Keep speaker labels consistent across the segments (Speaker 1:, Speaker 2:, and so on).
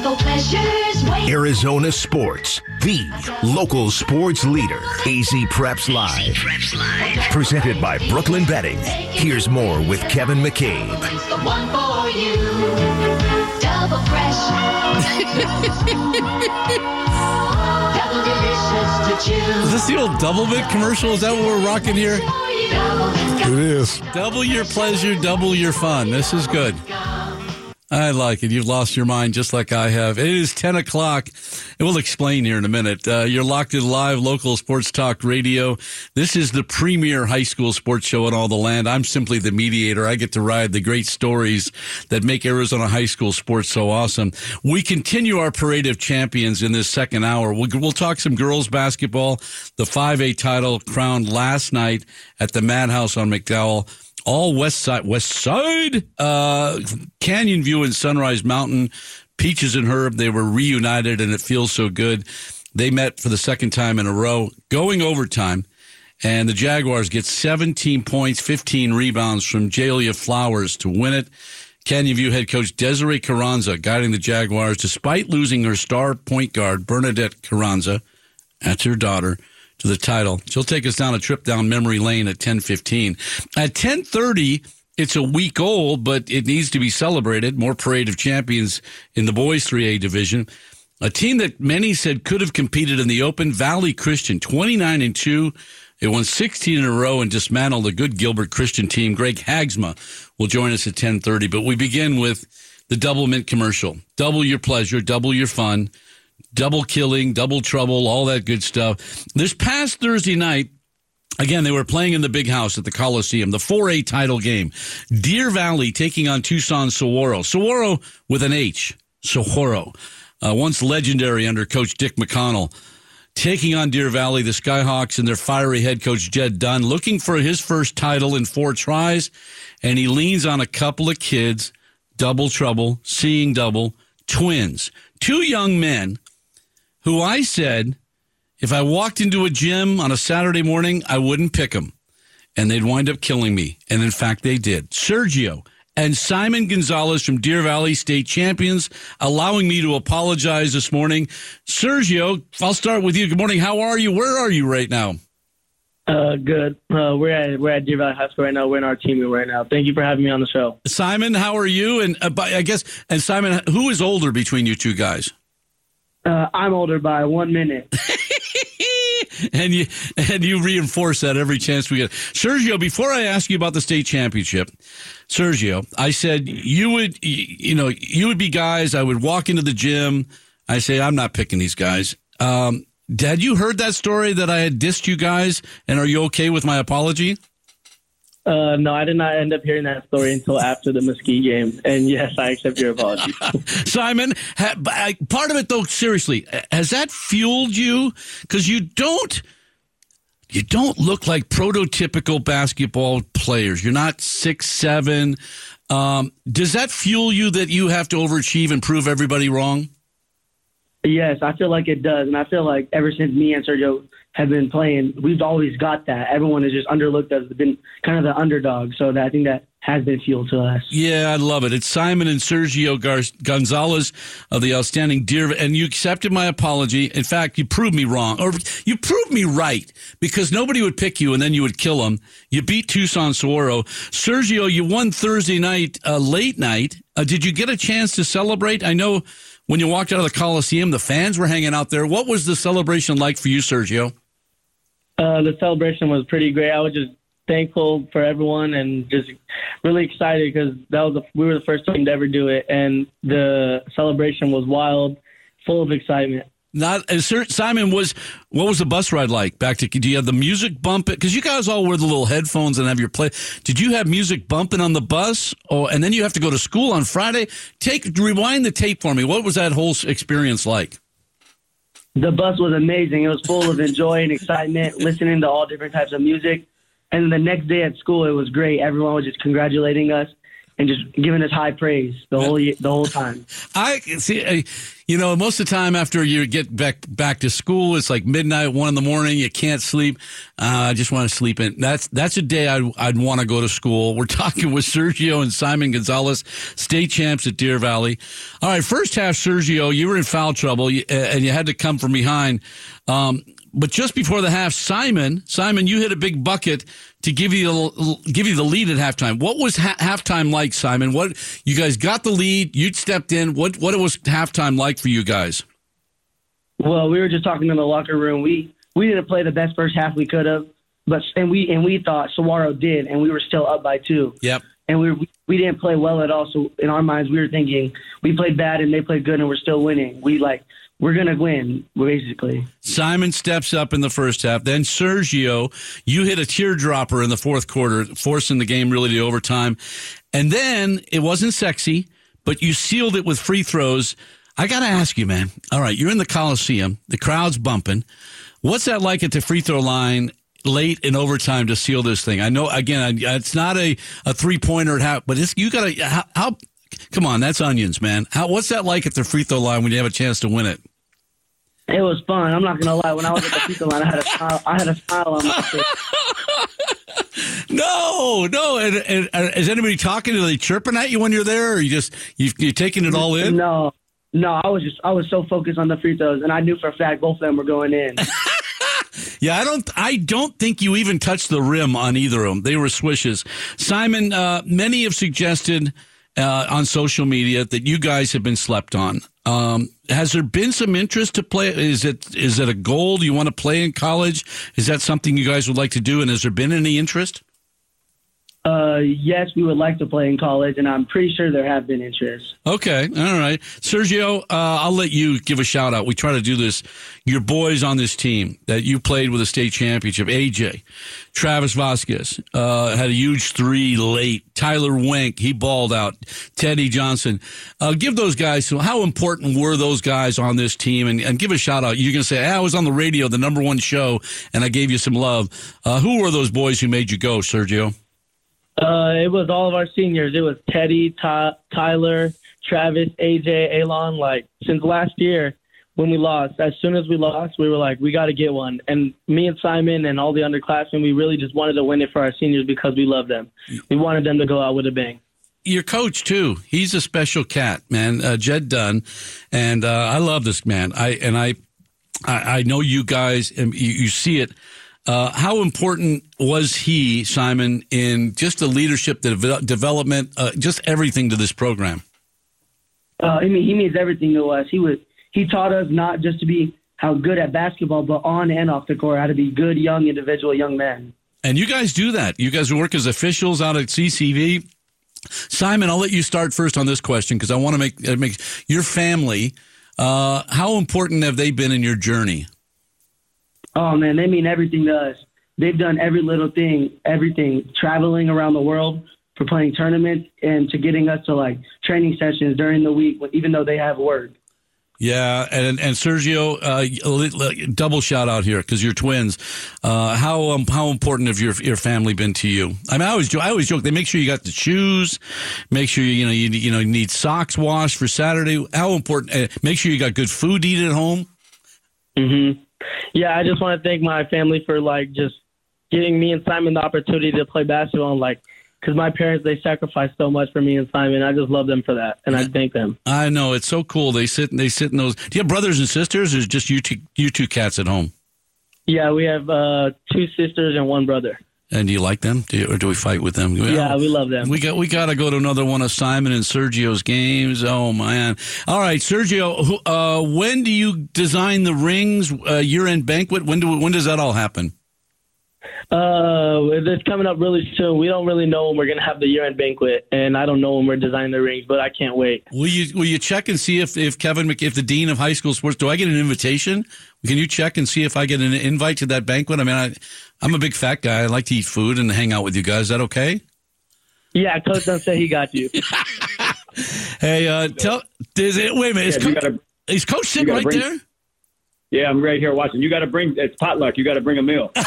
Speaker 1: Double pleasures wait.
Speaker 2: Arizona Sports, the local sports leader. AZ Preps Live. Presented by Brooklyn Betting. Here's more with Kevin McCabe.
Speaker 1: It's the one for you. Double fresh. Double delicious to choose.
Speaker 3: Is this the old double bit commercial? Is that what we're rocking here?
Speaker 4: It is.
Speaker 3: Double your pleasure, double your fun. This is good. I like it. You've lost your mind just like I have. It is 10 o'clock. And we'll explain here in a minute. Uh, you're locked in live local sports talk radio. This is the premier high school sports show in all the land. I'm simply the mediator. I get to ride the great stories that make Arizona high school sports so awesome. We continue our parade of champions in this second hour. We'll, we'll talk some girls basketball. The 5A title crowned last night at the Madhouse on McDowell all west side west side uh canyon view and sunrise mountain peaches and herb they were reunited and it feels so good. They met for the second time in a row going overtime and the jaguars get 17 points 15 rebounds from jayla flowers to win it. Canyon view head coach desiree carranza guiding the jaguars despite losing her star point guard bernadette carranza. That's her daughter to the title. She'll take us down a trip down memory lane at 10:15. At 10:30, it's a week old, but it needs to be celebrated. More parade of champions in the boys 3A division. A team that many said could have competed in the Open Valley Christian, 29 and 2. They won 16 in a row and dismantled the good Gilbert Christian team. Greg Haagsma will join us at 10:30, but we begin with the double mint commercial. Double your pleasure, double your fun double killing, double trouble, all that good stuff. This past Thursday night, again, they were playing in the big house at the Coliseum, the 4A title game. Deer Valley taking on Tucson Sahuaro. Sahuaro with an H. Sahuaro. Uh, once legendary under Coach Dick McConnell. Taking on Deer Valley, the Skyhawks and their fiery head coach Jed Dunn, looking for his first title in four tries, and he leans on a couple of kids, double trouble, seeing double, twins, two young men who I said if I walked into a gym on a Saturday morning, I wouldn't pick them. And they'd wind up killing me. And in fact, they did. Sergio and Simon Gonzales from Deer Valley State champions, allowing me to apologize this morning. Sergio, I'll start with you. Good morning. How are you? Where are you right now?
Speaker 5: Uh, good. Uh, we're at we're at Deer Valley High School right now. We're in our team right now. Thank you for having me on the show.
Speaker 3: Simon, how are you? And uh, I guess, and Simon, who is older between you two guys?
Speaker 5: Uh, I'm older by one minute.
Speaker 3: and you and you reinforce that every chance we get. Sergio, before I ask you about the state championship, Sergio, I said you would you know you would be guys. I would walk into the gym. I say I'm not picking these guys. Um, had you heard that story that I had dissed you guys? And are you okay with my apology?
Speaker 5: Uh, no, I did not end up hearing that story until after the Mesquite game. And yes, I accept your apology.
Speaker 3: Simon, ha, I, part of it though, seriously, has that fueled you? Because you don't, you don't look like prototypical basketball players. You're not six seven. Um, does that fuel you that you have to overachieve and prove everybody wrong?
Speaker 5: yes, I feel like it does, and I feel like ever since me and Sergio have been playing, we've always got that. Everyone has just underlooked us, been kind of the underdog. So that, I think that has been fuel to us.
Speaker 3: Yeah, I love it. It's Simon and Sergio Gar- Gonzales of the outstanding Deer, and you accepted my apology. In fact, you proved me wrong, or you proved me right because nobody would pick you, and then you would kill them. You beat Tucson Sahuaro. Sergio, you won Thursday night, uh, late night. Uh, did you get a chance to celebrate? I know when you walked out of the Coliseum, the fans were hanging out there. What was the celebration like for you, Sergio?
Speaker 5: Uh, the celebration was pretty great. I was just thankful for everyone and just really excited because that was we were the first team to ever do it, and the celebration was wild, full of excitement.
Speaker 3: Not uh, Sir, Simon was. What was the bus ride like back to? Do you have the music bumping? Because you guys all wear the little headphones and have your play. Did you have music bumping on the bus? Oh, and then you have to go to school on Friday. Take rewind the tape for me. What was that whole experience like?
Speaker 5: The bus was amazing. It was full of joy and excitement, listening to all different types of music. And the next day at school, it was great. Everyone was just congratulating us. and just giving us high praise the whole the whole time.
Speaker 3: I see. Uh, You know, most of the time after you get back back to school, it's like midnight, one in the morning. You can't sleep. Uh, I just want to sleep in. That's that's a day I'd, I'd want to go to school. We're talking with Sergio and Simon Gonzales, state champs at Deer Valley. All right, first half, Sergio, you were in foul trouble and you had to come from behind. Um, but just before the half, Simon, Simon, you hit a big bucket to give you the, give you the lead at halftime. What was ha- halftime like, Simon? What you guys got the lead? You stepped in. What what it was halftime like for you guys?
Speaker 5: Well, we were just talking in the locker room. We we didn't play the best first half we could have, but and we and we thought Sahuaro did, and we were still up by two.
Speaker 3: Yep.
Speaker 5: And we we, we didn't play well at all. So in our minds, we were thinking we played bad and they played good, and we're still winning. We like we're gonna win basically.
Speaker 3: Simon steps up in the first half. Then Sergio, you hit a teardropper in the fourth quarter, forcing the game really to overtime. And then it wasn't sexy, but you sealed it with free throws. I got to ask you, man. All right, you're in the Coliseum, the crowd's bumping. What's that like at the free throw line late in overtime to seal this thing? I know, again, it's not a, a three pointer but it's, you got to, how, how, come on, that's onions, man. How, what's that like at the free throw line when you have a chance to win it?
Speaker 5: It was fun. I'm not gonna lie. When I was at the free throw line, I had a smile. I had a smile on my face.
Speaker 3: No, no. And, and, and is anybody talking? Are they chirping at you when you're there, or you just you you're taking it all in?
Speaker 5: No, no. I was just I was so focused on the free throws, and I knew for a fact both of them were going in.
Speaker 3: Yeah, I don't. I don't think you even touched the rim on either of them. They were swishes. Simon, uh, many have suggested uh, on social media that you guys have been slept on. Um, has there been some interest to play? Is it is it a goal? Do you want to play in college? Is that something you guys would like to do? And has there been any interest?
Speaker 5: Uh, yes, we would like to play in college, and I'm pretty sure there have been interests.
Speaker 3: Okay, all right, Sergio. Uh, I'll let you give a shout out. We try to do this. Your boys on this team that you played with a state championship. AJ, Travis Vasquez uh, had a huge three late. Tyler Wink, he balled out. Teddy Johnson. Uh, give those guys. So how important were those guys on this team? And, and give a shout out. You can say, hey, I was on the radio, the number one show, and I gave you some love. Uh, who were those boys who made you go, Sergio?
Speaker 5: Uh, it was all of our seniors. It was Teddy, Ty- Tyler, Travis, AJ, Alon. Like since last year when we lost, as soon as we lost, we were like, we got to get one. And me and Simon and all the underclassmen, we really just wanted to win it for our seniors because we love them. We wanted them to go out with a bang.
Speaker 3: your coach too. He's a special cat, man. Uh, Jed Dunn, and uh, I love this man. I and I, I, I know you guys, and you, you see it. Uh, how important was he, Simon, in just the leadership, the devel- development, uh, just everything to this program?
Speaker 5: Uh, I mean, he means everything to us. He was he taught us not just to be how good at basketball, but on and off the court, how to be good young individual young men.
Speaker 3: And you guys do that. You guys work as officials out at CCV. Simon, I'll let you start first on this question because I want to make uh, make your family. Uh, how important have they been in your journey?
Speaker 5: Oh man, they mean everything to us. They've done every little thing, everything, traveling around the world for playing tournaments and to getting us to like training sessions during the week, even though they have work.
Speaker 3: Yeah, and and Sergio, uh, double shout out here because you're twins. Uh, how um, how important have your your family been to you? I mean, I always jo- I always joke they make sure you got the shoes, make sure you you know you you know you need socks washed for Saturday. How important? Uh, make sure you got good food to eat at home.
Speaker 5: hmm Yeah, I just want to thank my family for like just giving me and Simon the opportunity to play basketball. And, like, because my parents they sacrificed so much for me and Simon. I just love them for that, and I thank them.
Speaker 3: I know it's so cool. They sit they sit in those. Do you have brothers and sisters, or is it just you two you two cats at home?
Speaker 5: Yeah, we have uh, two sisters and one brother.
Speaker 3: And do you like them? Do you, or do we fight with them?
Speaker 5: Yeah, we love them.
Speaker 3: We got we got to go to another one of Simon and Sergio's games. Oh man! All right, Sergio. who- Uh, when do you design the rings? Uh, year end banquet. When do when does that all happen?
Speaker 5: Uh, it's coming up really soon. We don't really know when we're gonna have the year-end banquet, and I don't know when we're designing the rings, but I can't wait.
Speaker 3: Will you will you check and see if if Kevin Mc, if the dean of high school sports do I get an invitation? Can you check and see if I get an invite to that banquet? I mean, I I'm a big fat guy. I like to eat food and hang out with you guys. Is that okay?
Speaker 5: Yeah, coach Dunn say he got you.
Speaker 3: Hey, uh, tell is it, wait a minute. Is,
Speaker 4: Yeah, you
Speaker 3: coach,
Speaker 4: gotta-
Speaker 3: is coach sitting right
Speaker 4: bring-
Speaker 3: there?
Speaker 4: Yeah, I'm right here watching. You got to bring it's potluck. You got to bring a meal.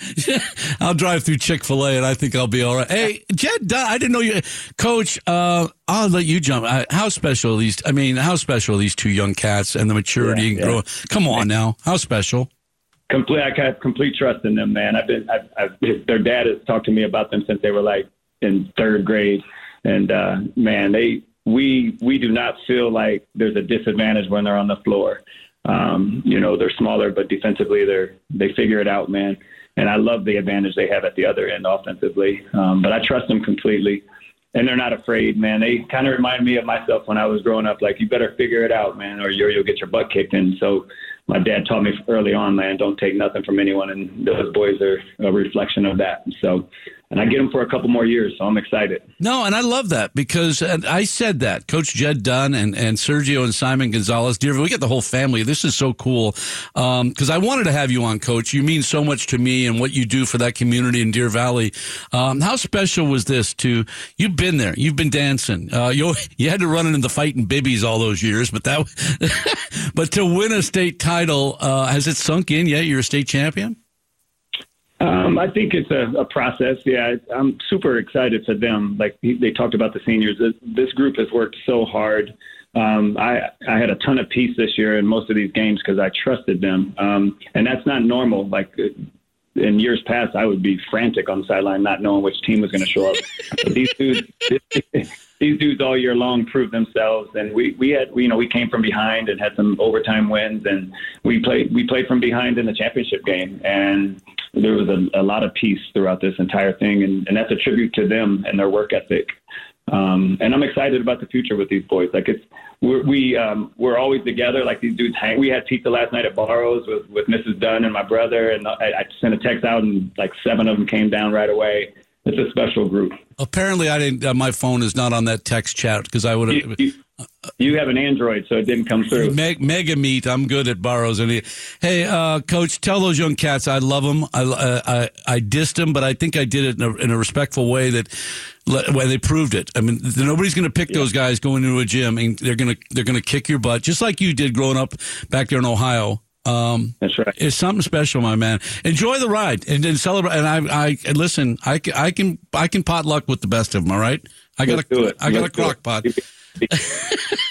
Speaker 3: I'll drive through Chick Fil A, and I think I'll be all right. Hey, Jed, I didn't know you, Coach. Uh, I'll let you jump. Uh, how special are these? I mean, how special are these two young cats and the maturity
Speaker 4: Yeah,
Speaker 3: and
Speaker 4: yeah.
Speaker 3: grow? Come on now, how special?
Speaker 4: complete. I have complete trust in them, man. I've been. I've, I've, their dad has talked to me about them since they were like in third grade, and uh, man, they we we do not feel like there's a disadvantage when they're on the floor. Um, you know, they're smaller, but defensively, they're they figure it out, man. And I love the advantage they have at the other end offensively. Um, but I trust them completely. And they're not afraid, man. They kind of remind me of myself when I was growing up. Like, you better figure it out, man, or you're, you'll get your butt kicked And So, my dad taught me early on, man, don't take nothing from anyone. And those boys are a reflection of that. So, and I get them for a couple more years. So, I'm excited.
Speaker 3: No, and I love that because I said that Coach Jed Dunn and, and Sergio and Simon Gonzales, dear, we got the whole family. This is so cool because I wanted to have you on, Coach. You mean so much to me and what you do for that community in Deer Valley. Um, how special was this? To you've been there, you've been dancing. Uh, you you had to run into the fighting bibbies all those years, but that but to win a state title, uh, has it sunk in yet? You're a state champion.
Speaker 4: Um, I think it's a, a process. Yeah, I'm super excited for them. Like they talked about the seniors. This, group has worked so hard. Um, I I had a ton of peace this year in most of these games because I trusted them, um, and that's not normal. Like uh, in years past, I would be frantic on the sideline, not knowing which team was going to show up. these dudes, these dudes all year long proved themselves, and we we had you know we came from behind and had some overtime wins, and we played we played from behind in the championship game, and there was a, a lot of peace throughout this entire thing, and, and that's a tribute to them and their work ethic. Um, and I'm excited about the future with these boys. Like it's we're, we um, we're always together. Like these dudes hang. We had pizza last night at Barro's with with Mrs. Dunn and my brother, and I, I sent a text out, and like seven of them came down right away. It's a special group.
Speaker 3: Apparently, I didn't. Uh, my phone is not on that text chat because I would
Speaker 4: You,
Speaker 3: have.
Speaker 4: you, you have an Android, so it didn't come through.
Speaker 3: Meg, mega meat. I'm good at Barro's. And hey, uh, coach, tell those young cats I love them. I, uh, I I dissed them, but I think I did it in a, in a respectful way that where they proved it. I mean, nobody's going to pick those guys going into a gym, and they're going to they're going to kick your butt just like you did growing up back there in Ohio. Um,
Speaker 4: That's right.
Speaker 3: it's something special, my man. Enjoy the ride and, and celebrate. And I, I and listen. I, can- I can I can pot luck with the best of them. All right. I got
Speaker 4: Let's do it.
Speaker 3: I got
Speaker 4: Let's
Speaker 3: a crock pot.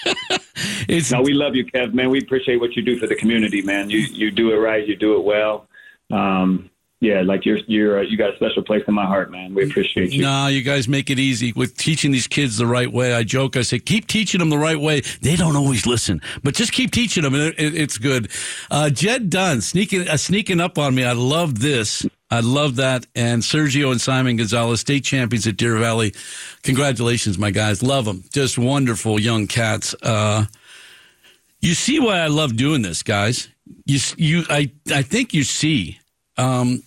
Speaker 3: It's
Speaker 4: No, we love you, Kev. Man, we appreciate what you do for the community, man. You you do it right. You do it well. Um, yeah, like you're you're uh, you got a special place in my heart, man. We appreciate you.
Speaker 3: No, you guys make it easy with teaching these kids the right way. I joke, I say, keep teaching them the right way. They don't always listen, but just keep teaching them, and it, it, it's good. Uh, Jed Dunn sneaking uh, sneaking up on me. I love this. I love that. And Sergio and Simon Gonzales, state champions at Deer Valley. Congratulations, my guys. Love them. Just wonderful young cats. Uh, you see why I love doing this, guys. You, you, I, I think you see. Um,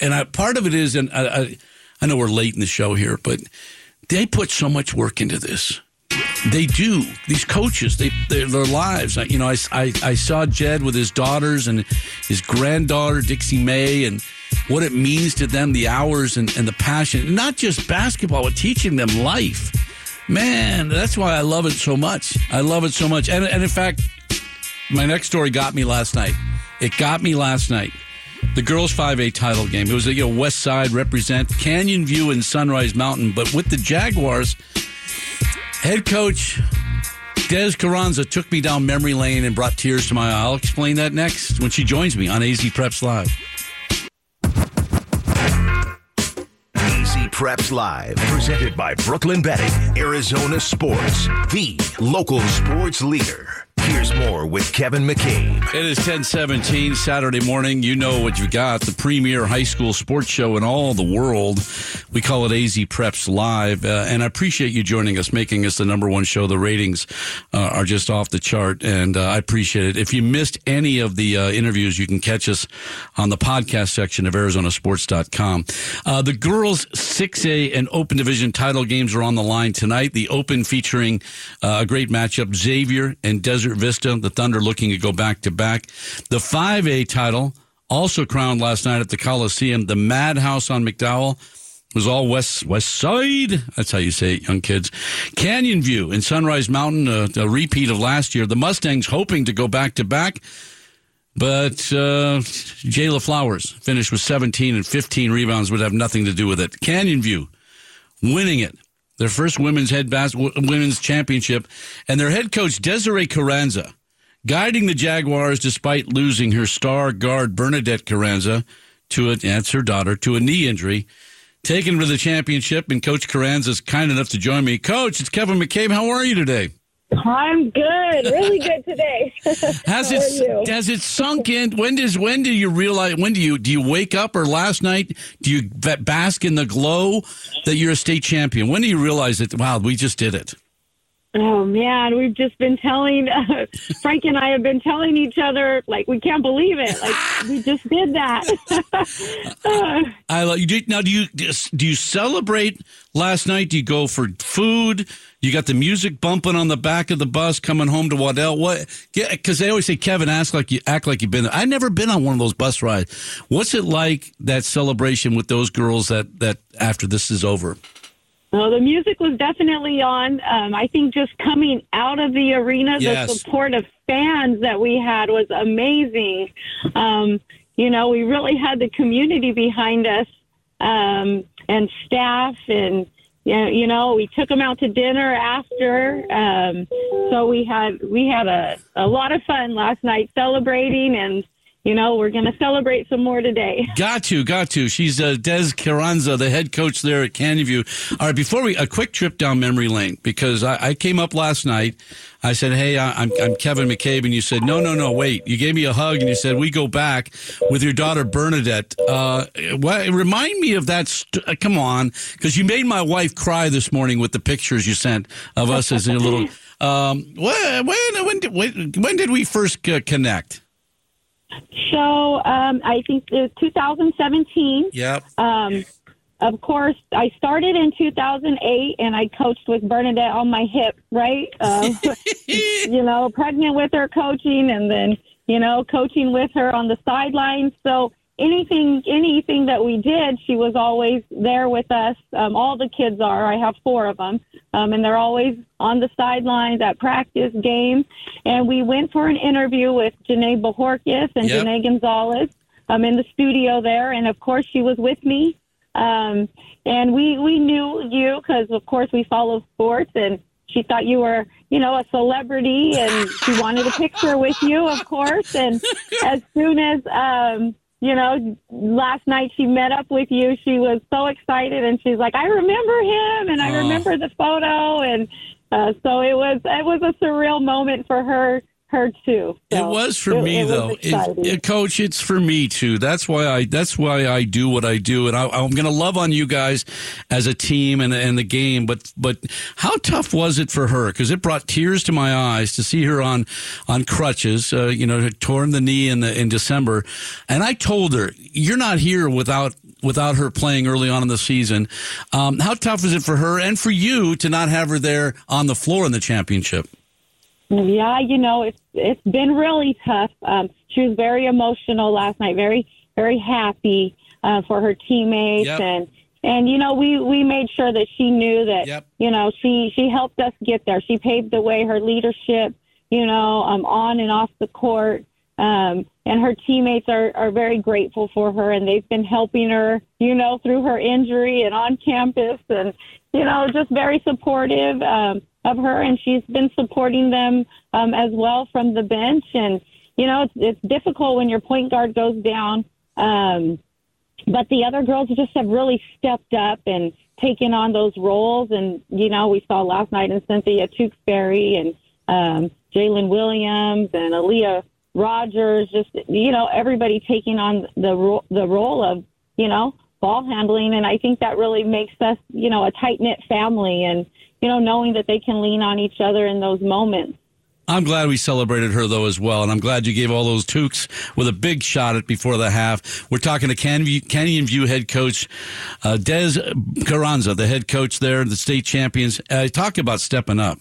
Speaker 3: and I, part of it is, and I, I, I know we're late in the show here, but they put so much work into this. They do. These coaches, they their, their lives. You know, I, I, I saw Jed with his daughters and his granddaughter Dixie May, and what it means to them, the hours and, and the passion. Not just basketball, but teaching them life. Man, that's why I love it so much. I love it so much. And, and in fact, my next story got me last night. It got me last night. The girls 5A title game. It was a you know, West Side represent Canyon View and Sunrise Mountain, but with the Jaguars, head coach Des Carranza took me down memory lane and brought tears to my eye. I'll explain that next when she joins me on AZ Preps Live.
Speaker 2: Preps Live, presented by Brooklyn Betting, Arizona Sports, the local sports leader. Here's more with Kevin McCabe.
Speaker 3: It is 1017 Saturday morning. You know what you got. The premier high school sports show in all the world. We call it AZ Preps Live. Uh, and I appreciate you joining us, making us the number one show. The ratings uh, are just off the chart. And uh, I appreciate it. If you missed any of the uh, interviews, you can catch us on the podcast section of ArizonaSports.com. Uh, the girls 6A and Open Division title games are on the line tonight. The Open featuring uh, a great matchup, Xavier and Desert Vista. The Thunder looking to go back to back. The 5A title also crowned last night at the Coliseum. The Madhouse on McDowell was all west west side. That's how you say it, young kids. Canyon View and Sunrise Mountain, uh, a repeat of last year. The Mustangs hoping to go back to back. But uh, Jayla Flowers finished with 17 and 15 rebounds would have nothing to do with it. Canyon View winning it. Their first women's head bas- women's championship, and their head coach Desiree Carranza guiding the Jaguars despite losing her star guard Bernadette Carranza to a, that's her daughter to a knee injury. Taken to the championship, and Coach Carranza is kind enough to join me. Coach, it's Kevin McCabe. How are you today?
Speaker 6: I'm good, really good today.
Speaker 3: Has it has it sunk in? When does when do you realize? When do you do you wake up or last night do you bask in the glow that you're a state champion? When do you realize that? Wow, we just did it.
Speaker 6: Oh man, we've just been telling uh, Frank and I have been telling each other like we can't believe it. Like we just did that. Uh,
Speaker 3: I love you. Do, now, do you do you celebrate last night? Do you go for food? You got the music bumping on the back of the bus coming home to Waddell. What? Because they always say, Kevin, ask like you act like you've been there. I've never been on one of those bus rides. What's it like that celebration with those girls that that after this is over?
Speaker 6: Well, the music was definitely on. Um, I think just coming out of the arena,
Speaker 3: Yes.
Speaker 6: the support of fans that we had was amazing. Um, you know, we really had the community behind us um, and staff and. You know, we took them out to dinner after. Um, so we had we had a, a lot of fun last night celebrating, and you know, we're going to celebrate some more today.
Speaker 3: Got to, got to. She's uh, Des Carranza, the head coach there at Canyon View. All right, before we, a quick trip down memory lane because I, I came up last night. I said, "Hey, I- I'm I'm Kevin McCabe," and you said, "No, no, no, wait." You gave me a hug and you said, "We go back with your daughter Bernadette." Uh, what, remind me of that. St- uh, come on, because you made my wife cry this morning with the pictures you sent of us as a little. Um, when when when did, when, when did we first connect?
Speaker 6: So um, I think it was 2017.
Speaker 3: Yep.
Speaker 6: Um, of course, I started in 2008, and I coached with Bernadette on my hip, right? Uh, you know, pregnant with her coaching, and then you know, coaching with her on the sidelines. So anything, anything that we did, she was always there with us. Um, all the kids are. I have four of them, um, and they're always on the sidelines at practice, games. And we went for an interview with Janae Bajorquez and
Speaker 3: Yep.
Speaker 6: Janae Gonzalez um, in the studio there, and of course she was with me. Um, and we we knew you because of course we follow sports, and she thought you were you know a celebrity, and she wanted a picture with you, of course. And as soon as um, you know, last night she met up with you. She was so excited, and she's like, "I remember him, and I remember the photo." And uh, so it was it was a surreal moment for her her too.
Speaker 3: It was for
Speaker 6: it-
Speaker 3: me
Speaker 6: it
Speaker 3: though, It- Coach. It's for me too. That's why I. That's why I do what I do, and I, I'm going to love on you guys as a team and and the game. But but how tough was it for her? Because it brought tears to my eyes to see her on on crutches. Uh, you know, torn the knee in the in December, and I told her, "You're not here without." Without her playing early on in the season, um, how tough is it for her and for you to not have her there on the floor in the championship?
Speaker 6: Yeah, you know, it's it's been really tough. Um, she was very emotional last night, very very happy uh, for her teammates,
Speaker 3: Yep.
Speaker 6: and and you know we we made sure that she knew that
Speaker 3: Yep.
Speaker 6: you know she she helped us get there. She paved the way. Her leadership, you know, um, on and off the court. Um, and her teammates are, are very grateful for her, and they've been helping her, you know, through her injury and on campus, and you know, just very supportive um, of her, and she's been supporting them um, as well from the bench. And you know, it's, it's difficult when your point guard goes down, um, but the other girls just have really stepped up and taken on those roles. And you know, we saw last night in Cynthia Tewksbury and um, Jalen Williams and Aaliyah Rogers, just you know, everybody taking on the ro- the role of you know ball handling, and I think that really makes us you know a tight knit family, and you know knowing that they can lean on each other in those moments.
Speaker 3: I'm glad we celebrated her though as well, and I'm glad you gave all those Tukes with a big shot at before the half. We're talking to Canyon View, head coach uh, Des Carranza, the head coach there, the state champions. Uh, talk about stepping up.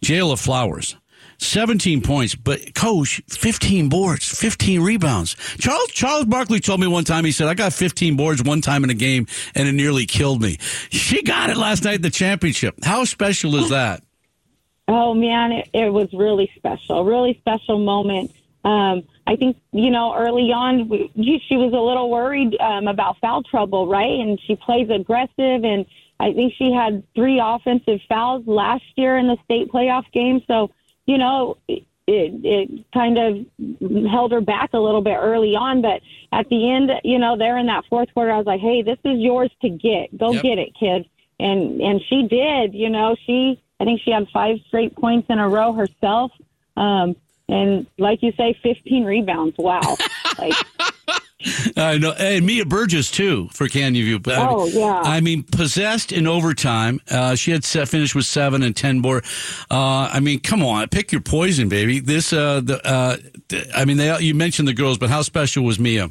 Speaker 3: Jayla Flowers. 17 points, but coach, 15 boards, 15 rebounds. Charles Charles Barkley told me one time, he said, I got 15 boards one time in a game and it nearly killed me. She got it last night in the championship. How special is that?
Speaker 6: Oh man, it, it was really special, really special moment. Um, I think you know early on we, she was a little worried um, about foul trouble, right? And she plays aggressive, and I think she had three offensive fouls last year in the state playoff game. So you know. It, it kind of held her back a little bit early on, but at the end, you know, there in that fourth quarter, I was like, "Hey, this is yours to get. Go
Speaker 3: Yep.
Speaker 6: get it, kid." And and she did. You know, she I think she had five straight points in a row herself. Um, and like you say, 15 rebounds. Wow. like,
Speaker 3: I know, and Mia Burgess too for Canyon View. But,
Speaker 6: Oh, yeah.
Speaker 3: I mean, possessed in overtime. Uh, she had set, finished with seven and ten more. Uh, I mean, come on, pick your poison, baby. This, uh, the, uh, th- I mean, they, you mentioned the girls, but how special was Mia?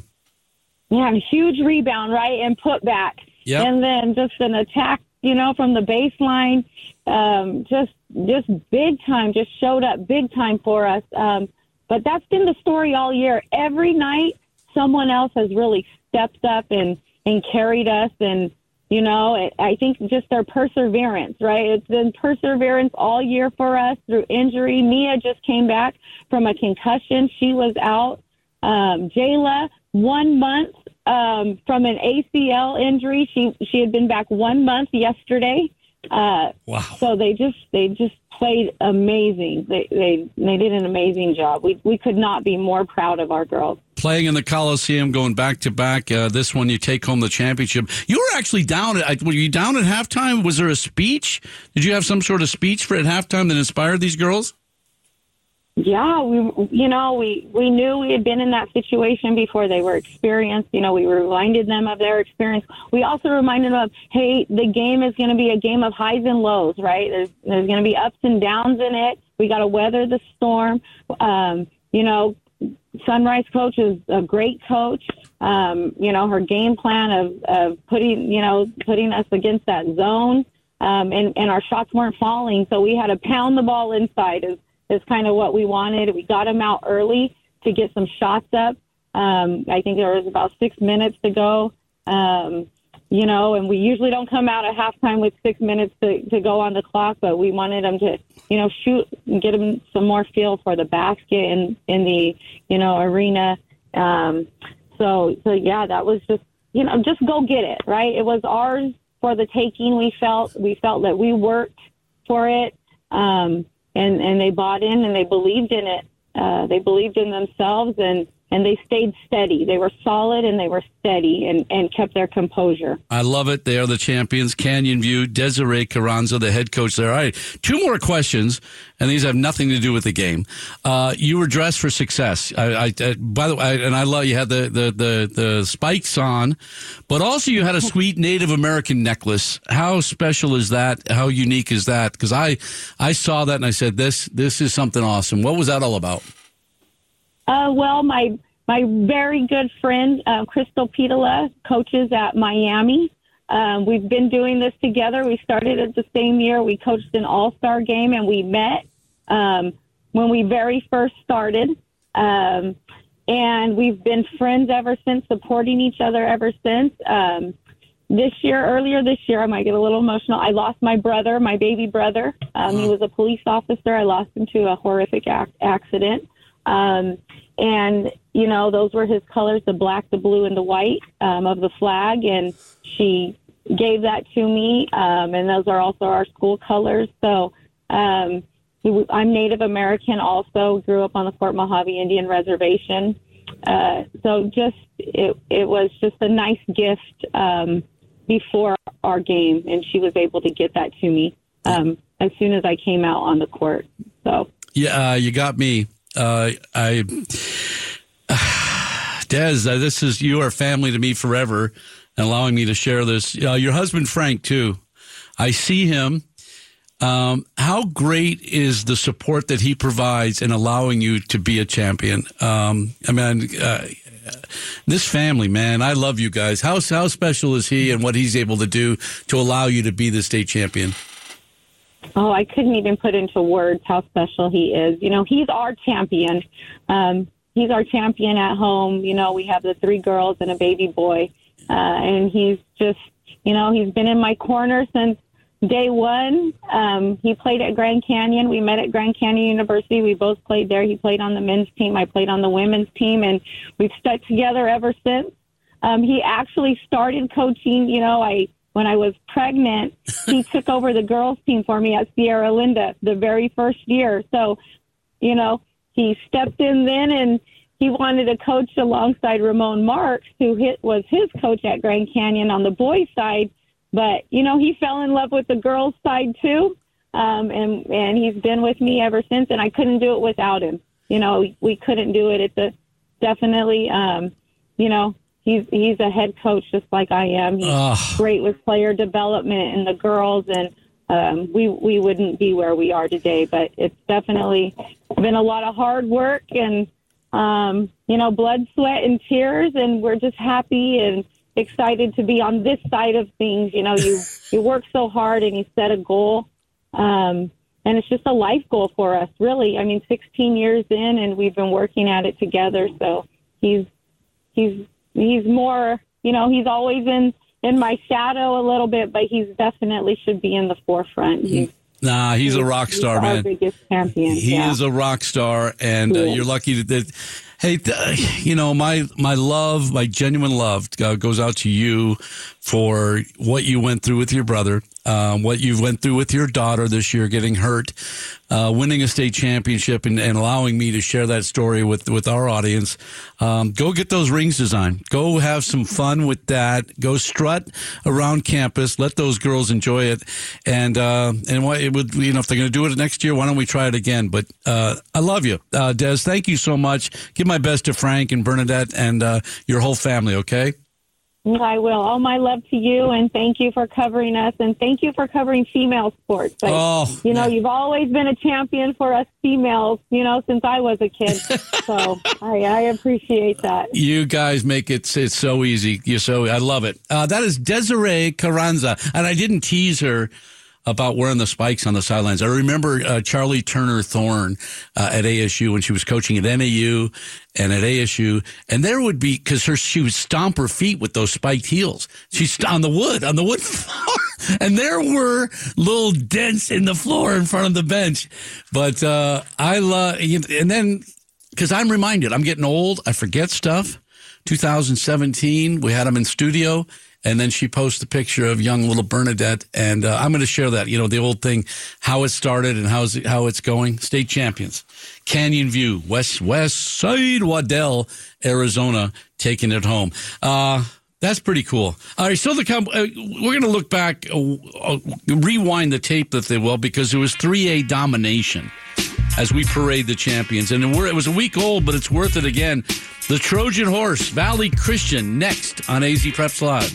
Speaker 6: yeah, huge rebound, right? And put back.
Speaker 3: Yep.
Speaker 6: And then just an attack, you know, from the baseline. Um, just, just big time, just showed up big time for us. Um, but that's been the story all year. Every night, someone else has really stepped up and, and carried us. And, you know, I think just their perseverance, right? It's been perseverance all year for us through injury. Mia just came back from a concussion. She was out. Um, Jayla, one month um, from an ACL injury. She she had been back one month yesterday. Uh,
Speaker 3: Wow.
Speaker 6: so they just they just played amazing. They they they did an amazing job. We we could not be more proud of our girls.
Speaker 3: Playing in the Coliseum, going back to back. Uh, this one, you take home the championship. You were actually down at. Were you down at halftime? Was there a speech? Did you have some sort of speech for at halftime that inspired these girls?
Speaker 6: Yeah, we you know we we knew we had been in that situation before. They were experienced. You know, we reminded them of their experience. We also reminded them of, hey, the game is going to be a game of highs and lows, right? There's there's going to be ups and downs in it. We got to weather the storm. Um, you know, Sunrise coach is a great coach. Um, you know, her game plan of, of putting, you know, putting us against that zone, um, and, and our shots weren't falling. So we had to pound the ball inside is, is kind of what we wanted. We got them out early to get some shots up. Um, I think there was about six minutes to go. Um, you know, and we usually don't come out at halftime with six minutes to, to go on the clock, but we wanted them to, you know, shoot and get them some more feel for the basket in in the, you know, arena. Um, so, so yeah, that was just, you know, just go get it, right? It was ours for the taking. We felt we felt that we worked for it, um, and and they bought in and they believed in it. Uh, they believed in themselves and and they stayed steady. They were solid and they were steady and and kept their composure.
Speaker 3: I love it. They are the champions. Canyon View, Desiree Carranza, the head coach there. All right, two more questions, and these have nothing to do with the game. Uh, you were dressed for success. I, I, I by the way, and I love you had the, the the the spikes on, but also you had a sweet Native American necklace. How special is that? How unique is that? Because I I saw that and I said this this is something awesome. What was that all about?
Speaker 6: Uh, well, my my very good friend uh, Crystal Pitola coaches at Miami. Um, we've been doing this together. We started at the same year. We coached an All Star game, and we met um, when we very first started. Um, and we've been friends ever since, supporting each other ever since. Um, this year, earlier this year, I might get a little emotional. I lost my brother, my baby brother. Um, He was a police officer. I lost him to a horrific ac- accident. Um, and, you know, those were his colors the black, the blue, and the white um, of the flag. And she gave that to me. Um, and those are also our school colors. So um, I'm Native American also, grew up on the Fort Mojave Indian Reservation. Uh, so just, it, it was just a nice gift um, before our game. And she was able to get that to me um, as soon as I came out on the court. So.
Speaker 3: Yeah, uh, you got me. Uh, I, Des, uh, this is you are family to me forever, and allowing me to share this. Uh, your husband Frank too. I see him. Um, how great is the support that he provides in allowing you to be a champion? Um, I mean, uh, this family, man, I love you guys. How how special is he, and what he's able to do to allow you to be the state champion?
Speaker 6: Oh, I couldn't even put into words how special he is. You know, he's our champion. Um, he's our champion at home. You know, we have the three girls and a baby boy, uh, and he's just, you know, he's been in my corner since day one. Um, he played at Grand Canyon. We met at Grand Canyon University. We both played there. He played on the men's team. I played on the women's team, and we've stuck together ever since. Um, he actually started coaching. You know, I when I was pregnant, he took over the girls team for me at Sierra Linda the very first year. So, you know, he stepped in then and he wanted to coach alongside Ramon Marks, who hit, was his coach at Grand Canyon on the boys' side. But you know, he fell in love with the girls' side too, um, and and he's been with me ever since. And I couldn't do it without him. You know, we, we couldn't do it. It's a definitely, um, you know, he's he's a head coach just like I am. He's
Speaker 3: Ugh.
Speaker 6: great with player development and the girls, and um, we we wouldn't be where we are today. But it's definitely been a lot of hard work and um, you know blood, sweat, and tears, and we're just happy and excited to be on this side of things. You know, you you work so hard and you set a goal. Um, and it's just a life goal for us, really. I mean, 16 years in, and we've been working at it together. So he's he's he's more, you know, he's always in in my shadow a little bit, but he's definitely should be in the forefront. He's,
Speaker 3: Nah, he's a rock
Speaker 6: he's
Speaker 3: star, man.
Speaker 6: biggest champion.
Speaker 3: He
Speaker 6: yeah.
Speaker 3: is a rock star, and uh, you're lucky that. that hey, th- you know my my love, my genuine love uh, goes out to you for what you went through with your brother, um, what you went through with your daughter this year, getting hurt, uh, winning a state championship, and, and allowing me to share that story with with our audience. Um, go get those rings designed. Go have some fun with that. Go strut around campus. Let those girls enjoy it. And uh, and what it would you know if they're going to do it next year, why don't we try it again? But uh, I love you, uh, Des. Thank you so much. Give my best to Frank and Bernadette and uh, your whole family. Okay.
Speaker 6: I will. All my love to you, and thank you for covering us, and thank you for covering female sports. Like,
Speaker 3: Oh,
Speaker 6: you know,
Speaker 3: man.
Speaker 6: you've always been a champion for us females. You know, since I was a kid. so I, I appreciate that.
Speaker 3: You guys make it it's so easy. You so I love it. Uh, that is Desiree Carranza, and I didn't tease her about wearing the spikes on the sidelines. I remember uh, Charli Turner Thorn uh, at ASU when she was coaching at NAU and at ASU, and there would be because her she would stomp her feet with those spiked heels. She's on the wood on the wood floor, and there were little dents in the floor in front of the bench. But uh, I love, and then because I'm reminded, I'm getting old. I forget stuff. 2017, we had them in studio, and then she posts a picture of young little Bernadette, and uh, I'm going to share that. You know, the old thing, how it started and how's it, how it's going. State champions, Canyon View, West West Side Waddell, Arizona, taking it home. Uh, that's pretty cool. All right, so the com- uh, we're going to look back, uh, uh, rewind the tape, if they will, because it was 3A domination as we parade the champions. And it was a week old, but it's worth it again. The Trojan Horse, Valley Christian, next on AZ Preps Live.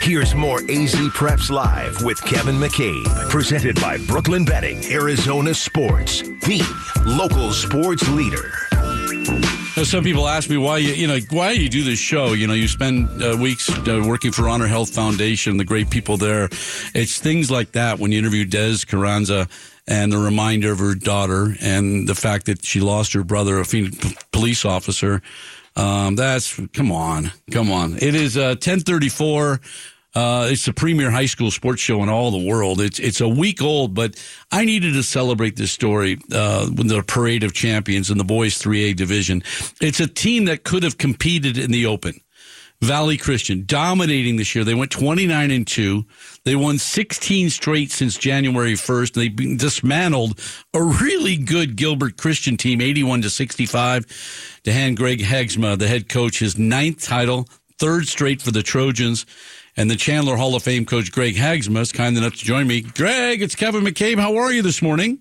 Speaker 2: Here's more AZ Preps Live with Kevin McCabe, presented by Brooklyn Betting, Arizona Sports, the local sports leader.
Speaker 3: Some people ask me why you, you know, why you do this show. You know, you spend uh, weeks uh, working for Honor Health Foundation, the great people there. It's things like that when you interview Des Carranza and the reminder of her daughter and the fact that she lost her brother, a police officer. Um, that's come on, come on. It is uh, ten thirty four. Uh, it's the premier high school sports show in all the world. It's it's a week old, but I needed to celebrate this story uh, with the parade of champions in the boys 3A division. It's a team that could have competed in the Open. Valley Christian dominating this year. They went 29 and 2. They won 16 straight since January 1st. They dismantled a really good Gilbert Christian team 81 to 65 to hand Greg Haagsma, the head coach, his ninth title, third straight for the Trojans. And the Chandler Hall of Fame coach Greg Haagsma is kind enough to join me. Greg, it's Kevin McCabe. How are you this morning?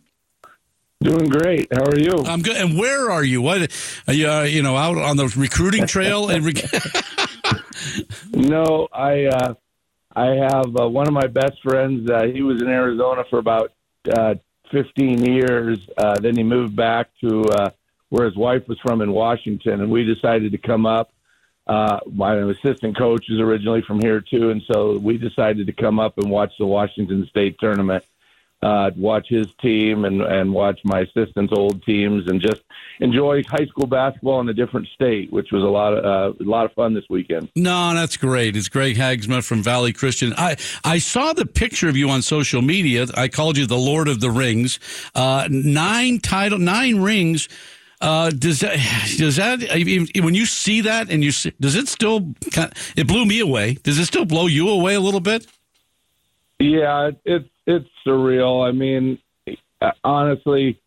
Speaker 7: Doing great. How are you?
Speaker 3: I'm good. And where are you? What are you? Uh, you know, out on the recruiting trail? and rec-
Speaker 7: no, I uh, I have uh, one of my best friends. Uh, he was in Arizona for about uh, 15 years. Uh, then he moved back to uh, where his wife was from in Washington, and we decided to come up. Uh, my assistant coach is originally from here too, and so we decided to come up and watch the Washington State tournament. uh, watch his team and and watch my assistant's old teams, and just enjoy high school basketball in a different state, which was a lot of uh, a lot of fun this weekend.
Speaker 3: No, that's great. It's Greg Haagsma from Valley Christian. I I saw the picture of you on social media. I called you the Lord of the Rings. Uh, nine title, nine rings. Uh, does that does that when you see that and you see, does it still kind of, it blew me away? Does it still blow you away a little bit?
Speaker 7: Yeah, it's it's surreal. I mean, uh, honestly,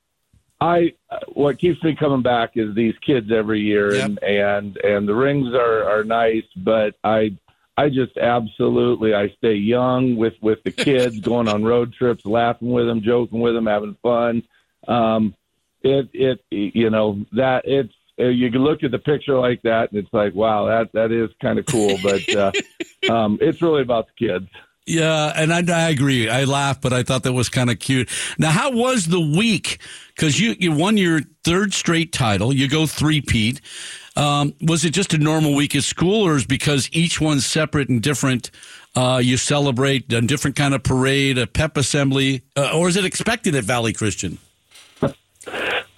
Speaker 7: I what keeps me coming back is these kids every year,
Speaker 3: Yep.
Speaker 7: and and and the rings are are nice, but I I just absolutely I stay young with with the kids, going on road trips, laughing with them, joking with them, having fun. Um, it it you know that it's uh, you can look at the picture like that, and it's like wow, that that is kind of cool, but uh, um, it's really about the kids.
Speaker 3: Yeah, and I, I agree. I laughed, but I thought that was kind of cute. Now, how was the week? Because you you won your third straight title. You go three peat. Um, was it just a normal week at school, or is because each one's separate and different? Uh, you celebrate a different kind of parade, a pep assembly, uh, or is it expected at Valley Christian?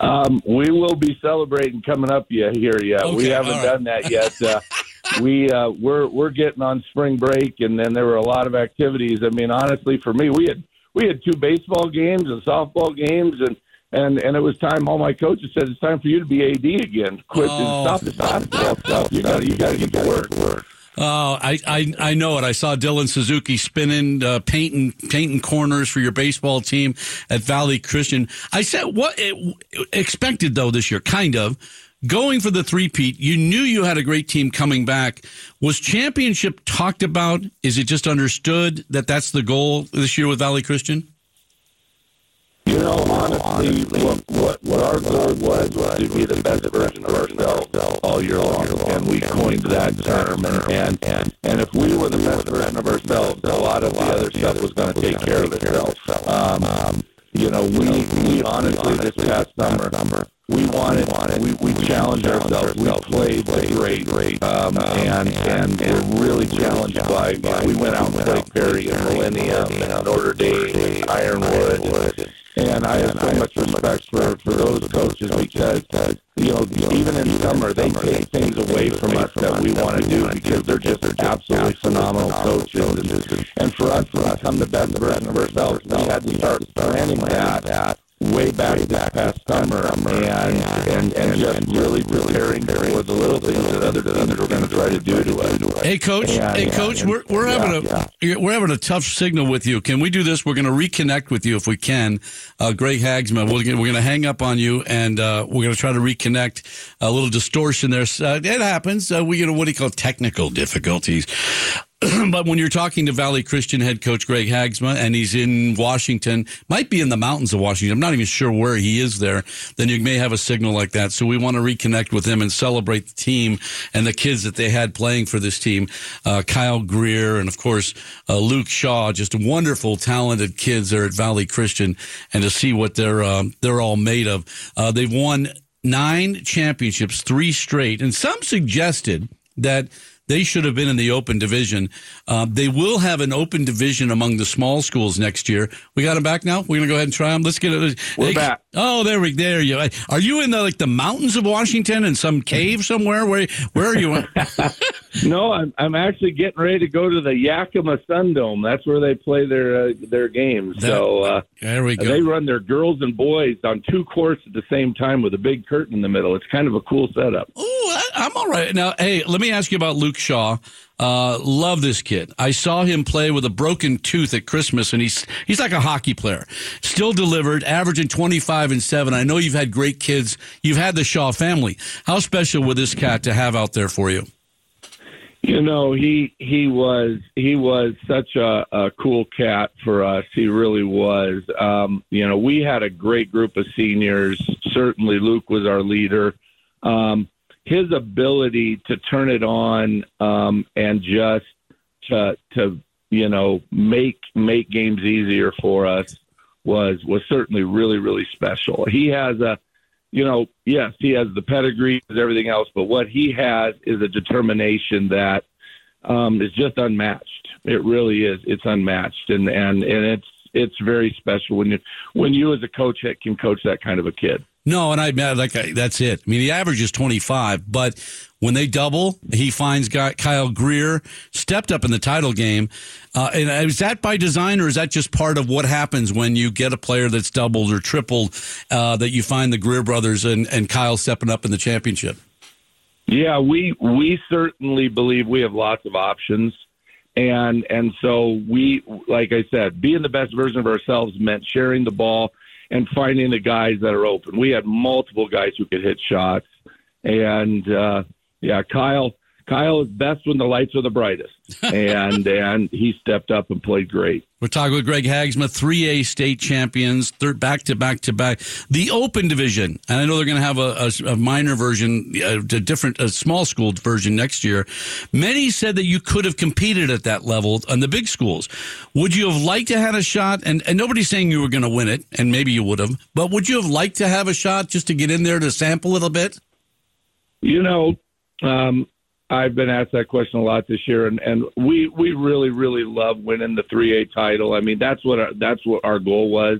Speaker 7: Um, we will be celebrating coming up yet here yet. we haven't
Speaker 3: right.
Speaker 7: done that yet. Uh, we uh, we're we're getting on spring break, and then there were a lot of activities. I mean, honestly, for me, we had we had two baseball games and softball games, and and and it was time. All my coaches said it's time for you to be AD again. Quit
Speaker 3: Oh.
Speaker 7: and stop the basketball stuff. You got you got to get to work. work.
Speaker 3: Oh, I, I I know it. I saw Dylan Suzuki spinning, uh, painting painting corners for your baseball team at Valley Christian. I said what it, expected though this year, kind of going for the three-peat. You knew you had a great team coming back. Was championship talked about? Is it just understood that that's the goal this year with Valley Christian?
Speaker 7: You know, honestly, what, what, what our goal was was to be the best version of ourselves all year long, and we coined that term. And and and if we were the best version of ourselves, a lot of the other stuff was going to take care of itself. Um, you know, we we honestly this past summer. We wanted, we, we challenged ourselves. We played great, great, um, and and we're really challenged by. We went out and played Perry and Millennium and Notre Dame, Ironwood, and I have so much respect for, for those coaches because, you know, even in summer, they take things away from us that we want to do because they're just absolutely phenomenal coaches. And, for us to become the best version of ourselves, we had to start planning that way back this past summer and, and, and just really really preparing for the little things that other teams were going to try to do to us.
Speaker 3: Hey, coach.
Speaker 7: Yeah,
Speaker 3: hey,
Speaker 7: yeah,
Speaker 3: coach.
Speaker 7: and-
Speaker 3: We're we're
Speaker 7: yeah,
Speaker 3: having a we're having a tough signal with you. Can we do this? We're going to reconnect with you if we can. Uh, Gregg Haagsma. We're going we're going to hang up on you and uh, we're going to try to reconnect. A little distortion there. Uh, it happens. Uh, we get a, what do you call technical difficulties. but when you're talking to Valley Christian head coach Gregg Haagsma and he's in Washington, might be in the mountains of Washington. I'm not even sure where he is there. Then you may have a signal like that. So we want to reconnect with him and celebrate the team and the kids that they had playing for this team. Uh, Kyle Greer and of course uh, Luke Shaw, just wonderful, talented kids there at Valley Christian, and to see what they're um, they're all made of. Uh, they've won nine championships, three straight, and some suggested that they should have been in the open division. Uh, they will have an open division among the small schools next year. We got them back now. We're gonna go ahead and try them. Let's get it.
Speaker 7: We're
Speaker 3: Hey,
Speaker 7: back.
Speaker 3: Oh, there we there you. Are you in the like the mountains of Washington in some cave somewhere? Where where are you?
Speaker 7: No, I'm I'm actually getting ready to go to the Yakima Sun Dome. That's where they play their uh, their games.
Speaker 3: That-
Speaker 7: so uh,
Speaker 3: there we go.
Speaker 7: they run their girls and boys on two courts at the same time with a big curtain in the middle. It's kind of a cool setup.
Speaker 3: Oh, I'm all right. Now, hey, let me ask you about Luke Shaw. Uh, love this kid. I saw him play with a broken tooth at Christmas, and he's he's like a hockey player. Still delivered, averaging 25 and seven. I know you've had great kids. You've had the Shaw family. How special was this cat to have out there for you?
Speaker 7: You know, he he was he was such a, a cool cat for us. He really was. Um, you know, we had a great group of seniors. Certainly, Luke was our leader. Um, his ability to turn it on um, and just to to you know make make games easier for us was was certainly really really special. He has a you know, yes, he has the pedigree and everything else, but what he has is a determination that um, is just unmatched. It really is. It's unmatched, and and and it's it's very special when you when you as a coach can coach that kind of a kid.
Speaker 3: No, and I like I, that's it. I mean, the average is 25, but when they double, he finds guy, Kyle Greer stepped up in the title game. Uh, and is that by design, or is that just part of what happens when you get a player that's doubled or tripled? Uh, that you find the Greer brothers and, and Kyle stepping up in the championship.
Speaker 7: Yeah, we we certainly believe we have lots of options, and and so we, like I said, being the best version of ourselves meant sharing the ball and finding the guys that are open. We had multiple guys who could hit shots, and uh, yeah, Kyle. Kyle is best when the lights are the brightest, and and he stepped up and played great.
Speaker 3: We're talking with Gregg Haagsma, 3A state champions, third back to back to back. The Open Division, and I know they're going to have a, a, a, minor version, a different, a small school version next year. Many said that you could have competed at that level on the big schools. Would you have liked to have a shot? And, and nobody's saying you were going to win it, and maybe you would have, but would you have liked to have a shot just to get in there to sample a little bit?
Speaker 7: You know, um, I've been asked that question a lot this year, and, and we we really really love winning the three A title. I mean, that's what our, that's what our goal was.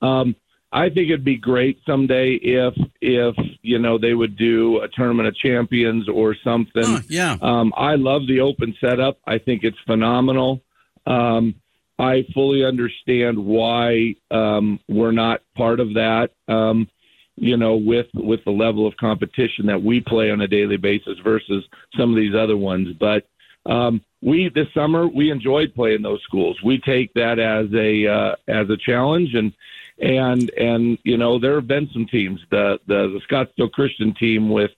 Speaker 7: Um, I think it'd be great someday if if you know they would do a tournament of champions or something.
Speaker 3: Huh, yeah.
Speaker 7: Um, I love the open setup. I think it's phenomenal. Um, I fully understand why um, we're not part of that. Um, you know, with with the level of competition that we play on a daily basis versus some of these other ones. But um, we this summer we enjoyed playing those schools. We take that as a uh, as a challenge, and and and you know there have been some teams the the, the Scottsdale Christian team with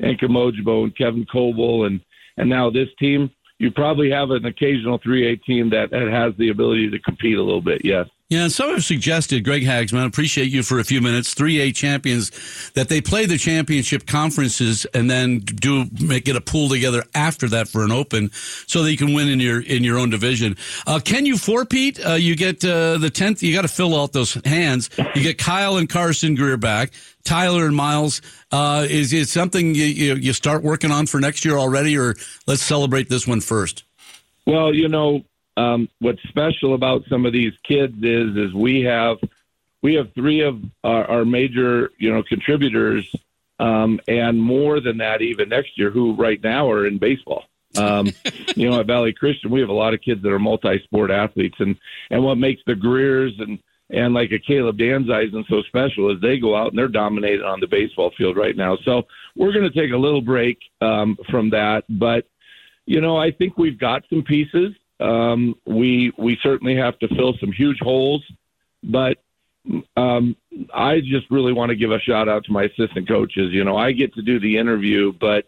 Speaker 7: Anka Mojbo and Kevin Coble and and now this team. You probably have an occasional 3A team that, that has the ability to compete a little bit. Yes.
Speaker 3: Yeah, and some have suggested, Gregg Haagsma, appreciate you for a few minutes, 3A champions, that they play the championship conferences and then do make get a pool together after that for an open so that you can win in your in your own division. Uh, can you four-peat? Uh, you get uh, the 10th, you got to fill out those hands. You get Kyle and Carson Greer back. Tyler and Miles, uh, is it something you, you start working on for next year already, or let's celebrate this one first?
Speaker 7: Well, you know, um, what's special about some of these kids is is we have we have three of our, our major you know contributors um, and more than that even next year who right now are in baseball. Um, you know, at Valley Christian, we have a lot of kids that are multi-sport athletes, and and what makes the Greers and and like a Caleb Danzeisen so special is they go out and they're dominated on the baseball field right now. So we're going to take a little break um, from that, but you know, I think we've got some pieces. Um, we we certainly have to fill some huge holes, but um, I just really want to give a shout out to my assistant coaches. You know, I get to do the interview, but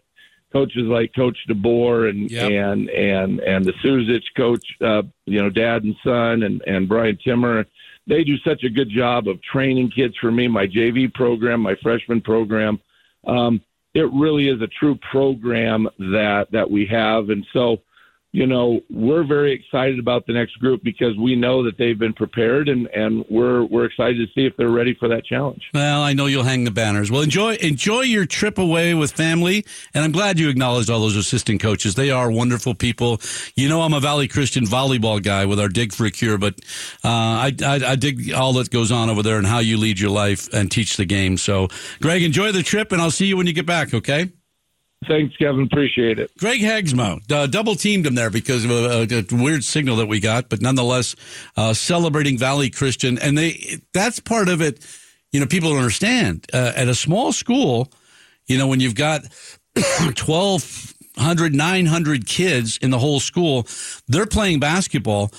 Speaker 7: coaches like Coach DeBoer and
Speaker 3: Yep.
Speaker 7: and and and the Suzich coach, uh, you know, dad and son, and and Brian Timmer, they do such a good job of training kids for me. My JV program, my freshman program, um, it really is a true program that that we have, and so you know, we're very excited about the next group because we know that they've been prepared and, and we're we're excited to see if they're ready for that challenge.
Speaker 3: Well, I know you'll hang the banners. Well, enjoy enjoy your trip away with family, and I'm glad you acknowledged all those assistant coaches. They are wonderful people. You know, I'm a Valley Christian volleyball guy with our Dig for a Cure, but uh, I, I I dig all that goes on over there and how you lead your life and teach the game. So, Gregg, enjoy the trip, and I'll see you when you get back. Okay.
Speaker 7: Thanks, Kevin. Appreciate it.
Speaker 3: Gregg Haagsma uh, double teamed him there because of a, a, weird signal that we got, but nonetheless, uh, celebrating Valley Christian, and they that's part of it. You know, people don't understand uh, at a small school. You know, when you've got 1,200, 900 kids in the whole school, they're playing basketball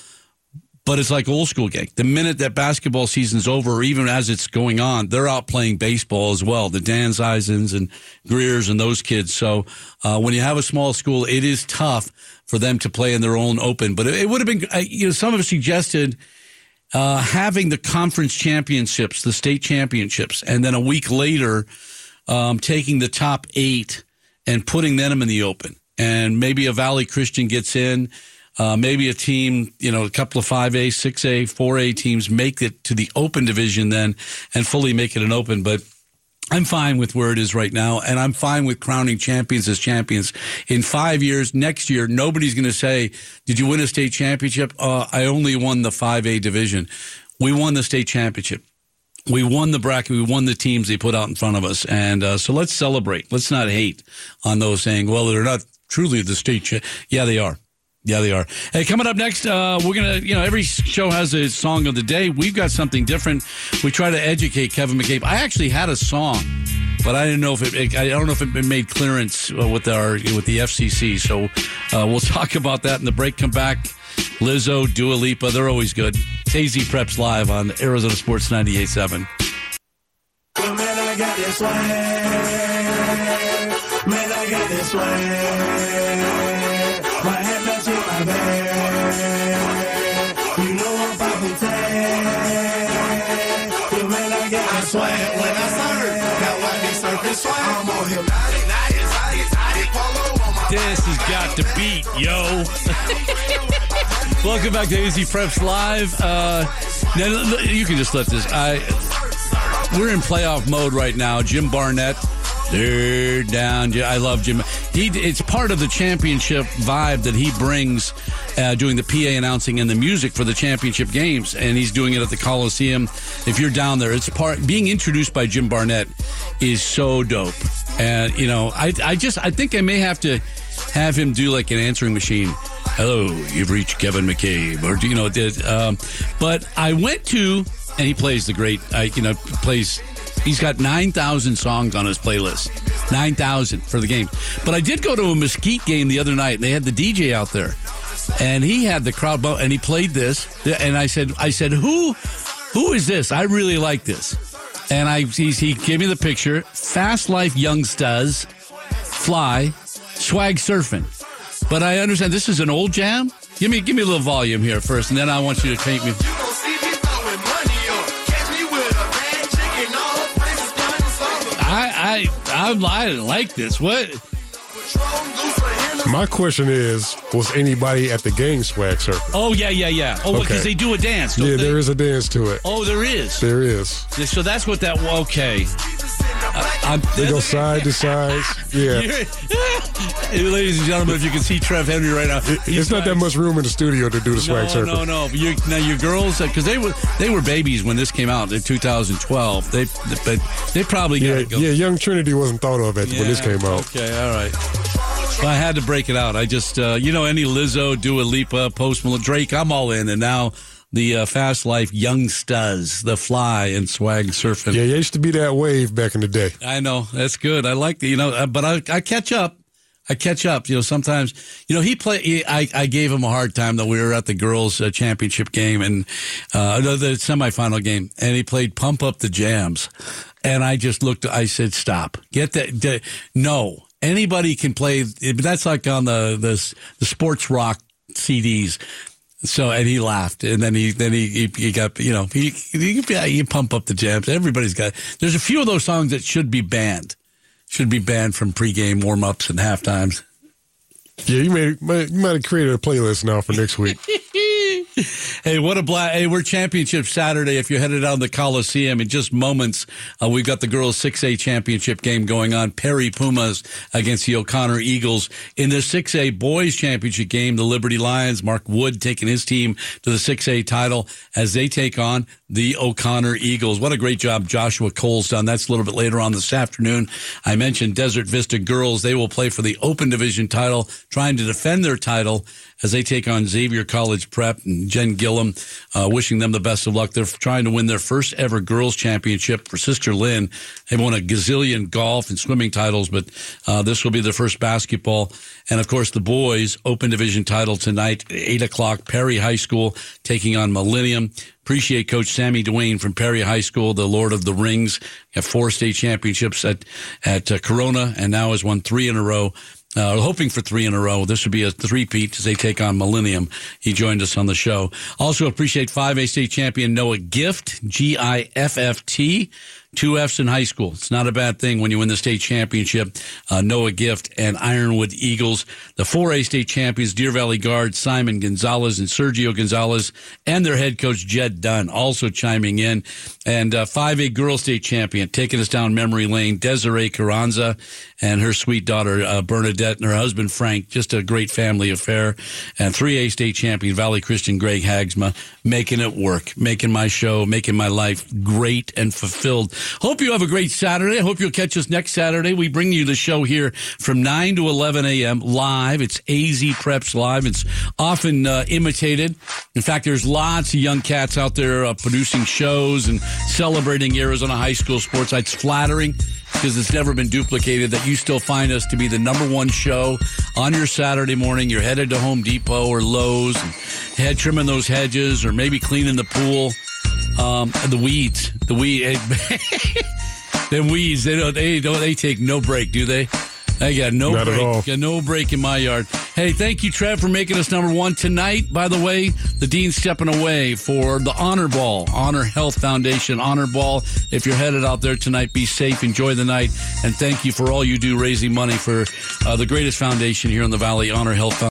Speaker 3: but it's like old school gang. The minute that basketball season's over, or even as it's going on, they're out playing baseball as well. The Danzeisens and Greers and those kids. So uh, when you have a small school, it is tough for them to play in their own open. But it, it would have been, uh, you know, some have suggested uh, having the conference championships, the state championships, and then a week later um, taking the top eight and putting them in the open. And maybe a Valley Christian gets in. Uh, maybe a team, you know, a couple of 5A, 6A, 4A teams make it to the open division then and fully make it an open. But I'm fine with where it is right now, and I'm fine with crowning champions as champions. In five years, next year, nobody's going to say, "Did you win a state championship?" Uh, I only won the 5A division. We won the state championship. We won the bracket. We won the teams they put out in front of us, and uh, so let's celebrate. Let's not hate on those saying, "Well, they're not truly the state." Cha-. Yeah, they are. Yeah, they are. Hey, coming up next, uh, we're gonna, you know, every show has a song of the day. We've got something different. We try to educate Kevin McCabe. I actually had a song, but I didn't know if it. I don't know if it made clearance uh, with our with the FCC. So uh, we'll talk about that in the break. Come back. Lizzo, Dua Lipa, they're always good. AZ Preps live on Arizona Sports 98.7.
Speaker 8: Well, man, I got this swag. Man, I got this swag. This
Speaker 3: has got to beat, yo. Welcome back to AZ Preps Live. Uh, now, you can just let this. I we're in playoff mode right now. Jim Barnett, they're down. I love Jim. He it's part of the championship vibe that he brings, uh, doing the PA announcing and the music for the championship games, and he's doing it at the Coliseum. If you're down there, it's part being introduced by Jim Barnett is so dope. And you know, I I just I think I may have to have him do like an answering machine. Hello, you've reached Kevin McCabe, or you know, did. Um, but I went to, and he plays the great. I you know plays. He's got nine thousand songs on his playlist. Nine thousand for the game. But I did go to a Mesquite game the other night, and they had the DJ out there, and he had the crowd, bu- and he played this. And I said, I said, who, who is this? I really like this. And I, he, he gave me the picture. Fast Life Youngsters, Fly, Swag Surfing. But I understand this is an old jam. Give me, give me a little volume here first, and then I want you to paint me. I, I, I, I like this. What?
Speaker 8: Patron loose for him.
Speaker 9: My question is, was anybody at the game swag surfing?
Speaker 3: Oh yeah, yeah, yeah. Oh, because
Speaker 9: Okay.
Speaker 3: they do a dance.
Speaker 9: Yeah,
Speaker 3: they?
Speaker 9: there is a dance to it.
Speaker 3: Oh, there is.
Speaker 9: There is.
Speaker 3: So that's what that. Okay. I'm,
Speaker 9: They go side to side. Yeah.
Speaker 3: Ladies and gentlemen, if you can see Trev Henry right now,
Speaker 9: It's not that much room in the studio to do the swag
Speaker 3: no. No, no, you, now your girls, because they were they were babies when this came out in 2012. They but they probably
Speaker 9: Yeah,
Speaker 3: go.
Speaker 9: yeah, Young Trinity wasn't thought of at, when this came out.
Speaker 3: Okay, all right. Well, I had to break it out. I just, uh, you know, any Lizzo, Dua Lipa, Post Malone, Drake, I'm all in. And now the uh, Fast Life Young Youngsters, The Fly, and Swag Surfing.
Speaker 9: Yeah, it used to be that wave back in the day.
Speaker 3: I know that's good. I like the, you know, uh, but I, I catch up. I catch up. You know, sometimes, you know, he play. He, I I gave him a hard time that we were at the girls' uh, championship game and uh, the, the semifinal game, and he played "Pump Up the Jams," and I just looked. I said, "Stop! Get that! d- no, anybody can play. That's like on the the the sports rock CDs." So and he laughed, and then he then he he, he got you know he, he yeah, you pump up the jams. Everybody's got. There's a few of those songs that should be banned, should be banned from pregame warm ups and half times.
Speaker 9: Yeah, you made might- you might have created a playlist now for next week.
Speaker 3: Hey, what a blast! Hey, we're championship Saturday. If you're headed down the Coliseum in just moments, uh, we've got the girls 6A championship game going on. Perry Pumas against the O'Connor Eagles in the 6A boys championship game. The Liberty Lions, Mark Wood taking his team to the 6A title as they take on the O'Connor Eagles. What a great job Joshua Cole's done. That's a little bit later on this afternoon. I mentioned Desert Vista girls. They will play for the Open Division title, trying to defend their title as they take on Xavier College Prep and Jen Gillom, uh, wishing them the best of luck. They're trying to win their first ever girls championship for Sister Lynn. They've won a gazillion golf and swimming titles, but uh, this will be their first basketball. And of course, the boys open division title tonight, eight o'clock, Perry High School taking on Millennium. Appreciate Coach Sammy Duane from Perry High School, the Lord of the Rings. Have four state championships at at uh, Corona, and now has won three in a row. Uh, hoping for three in a row. This would be a three-peat as they take on Millennium. He joined us on the show. Also appreciate 5A state champion Noah Gifft, G-I-F-F-T. Two F's in high school. It's not a bad thing when you win the state championship. Uh, Noah Gifft and Ironwood Eagles. The 4A state champions, Deer Valley Guard, Simon Gonzales and Sergio Gonzales, and their head coach, Jed Dunn, also chiming in. And uh, 5A girls state champion, taking us down memory lane, Desera Carranza and her sweet daughter, uh, Bernadette, and her husband, Frank. Just a great family affair. And 3A state champion, Valley Christian Gregg Haagsma, making it work, making my show, making my life great and fulfilled. Hope you have a great Saturday. I hope you'll catch us next Saturday. We bring you the show here from 9 to 11 a.m. live. It's AZ Preps Live. It's often uh, imitated. In fact, there's lots of young cats out there uh, producing shows and celebrating Arizona high school sports. It's flattering because it's never been duplicated that you still find us to be the number one show on your Saturday morning. You're headed to Home Depot or Lowe's, and head trimming those hedges, or maybe cleaning the pool. Um, the weeds, the weed, the weeds. They don't. They don't. They take no break, do they? I got no
Speaker 9: Not
Speaker 3: break. Got no break in my yard. Hey, thank you, Trev, for making us number one tonight. By the way, the dean's stepping away for the Honor Ball, Honor Health Foundation Honor Ball. If you're headed out there tonight, be safe, enjoy the night, and thank you for all you do raising money for uh, the greatest foundation here in the Valley, Honor Health Foundation.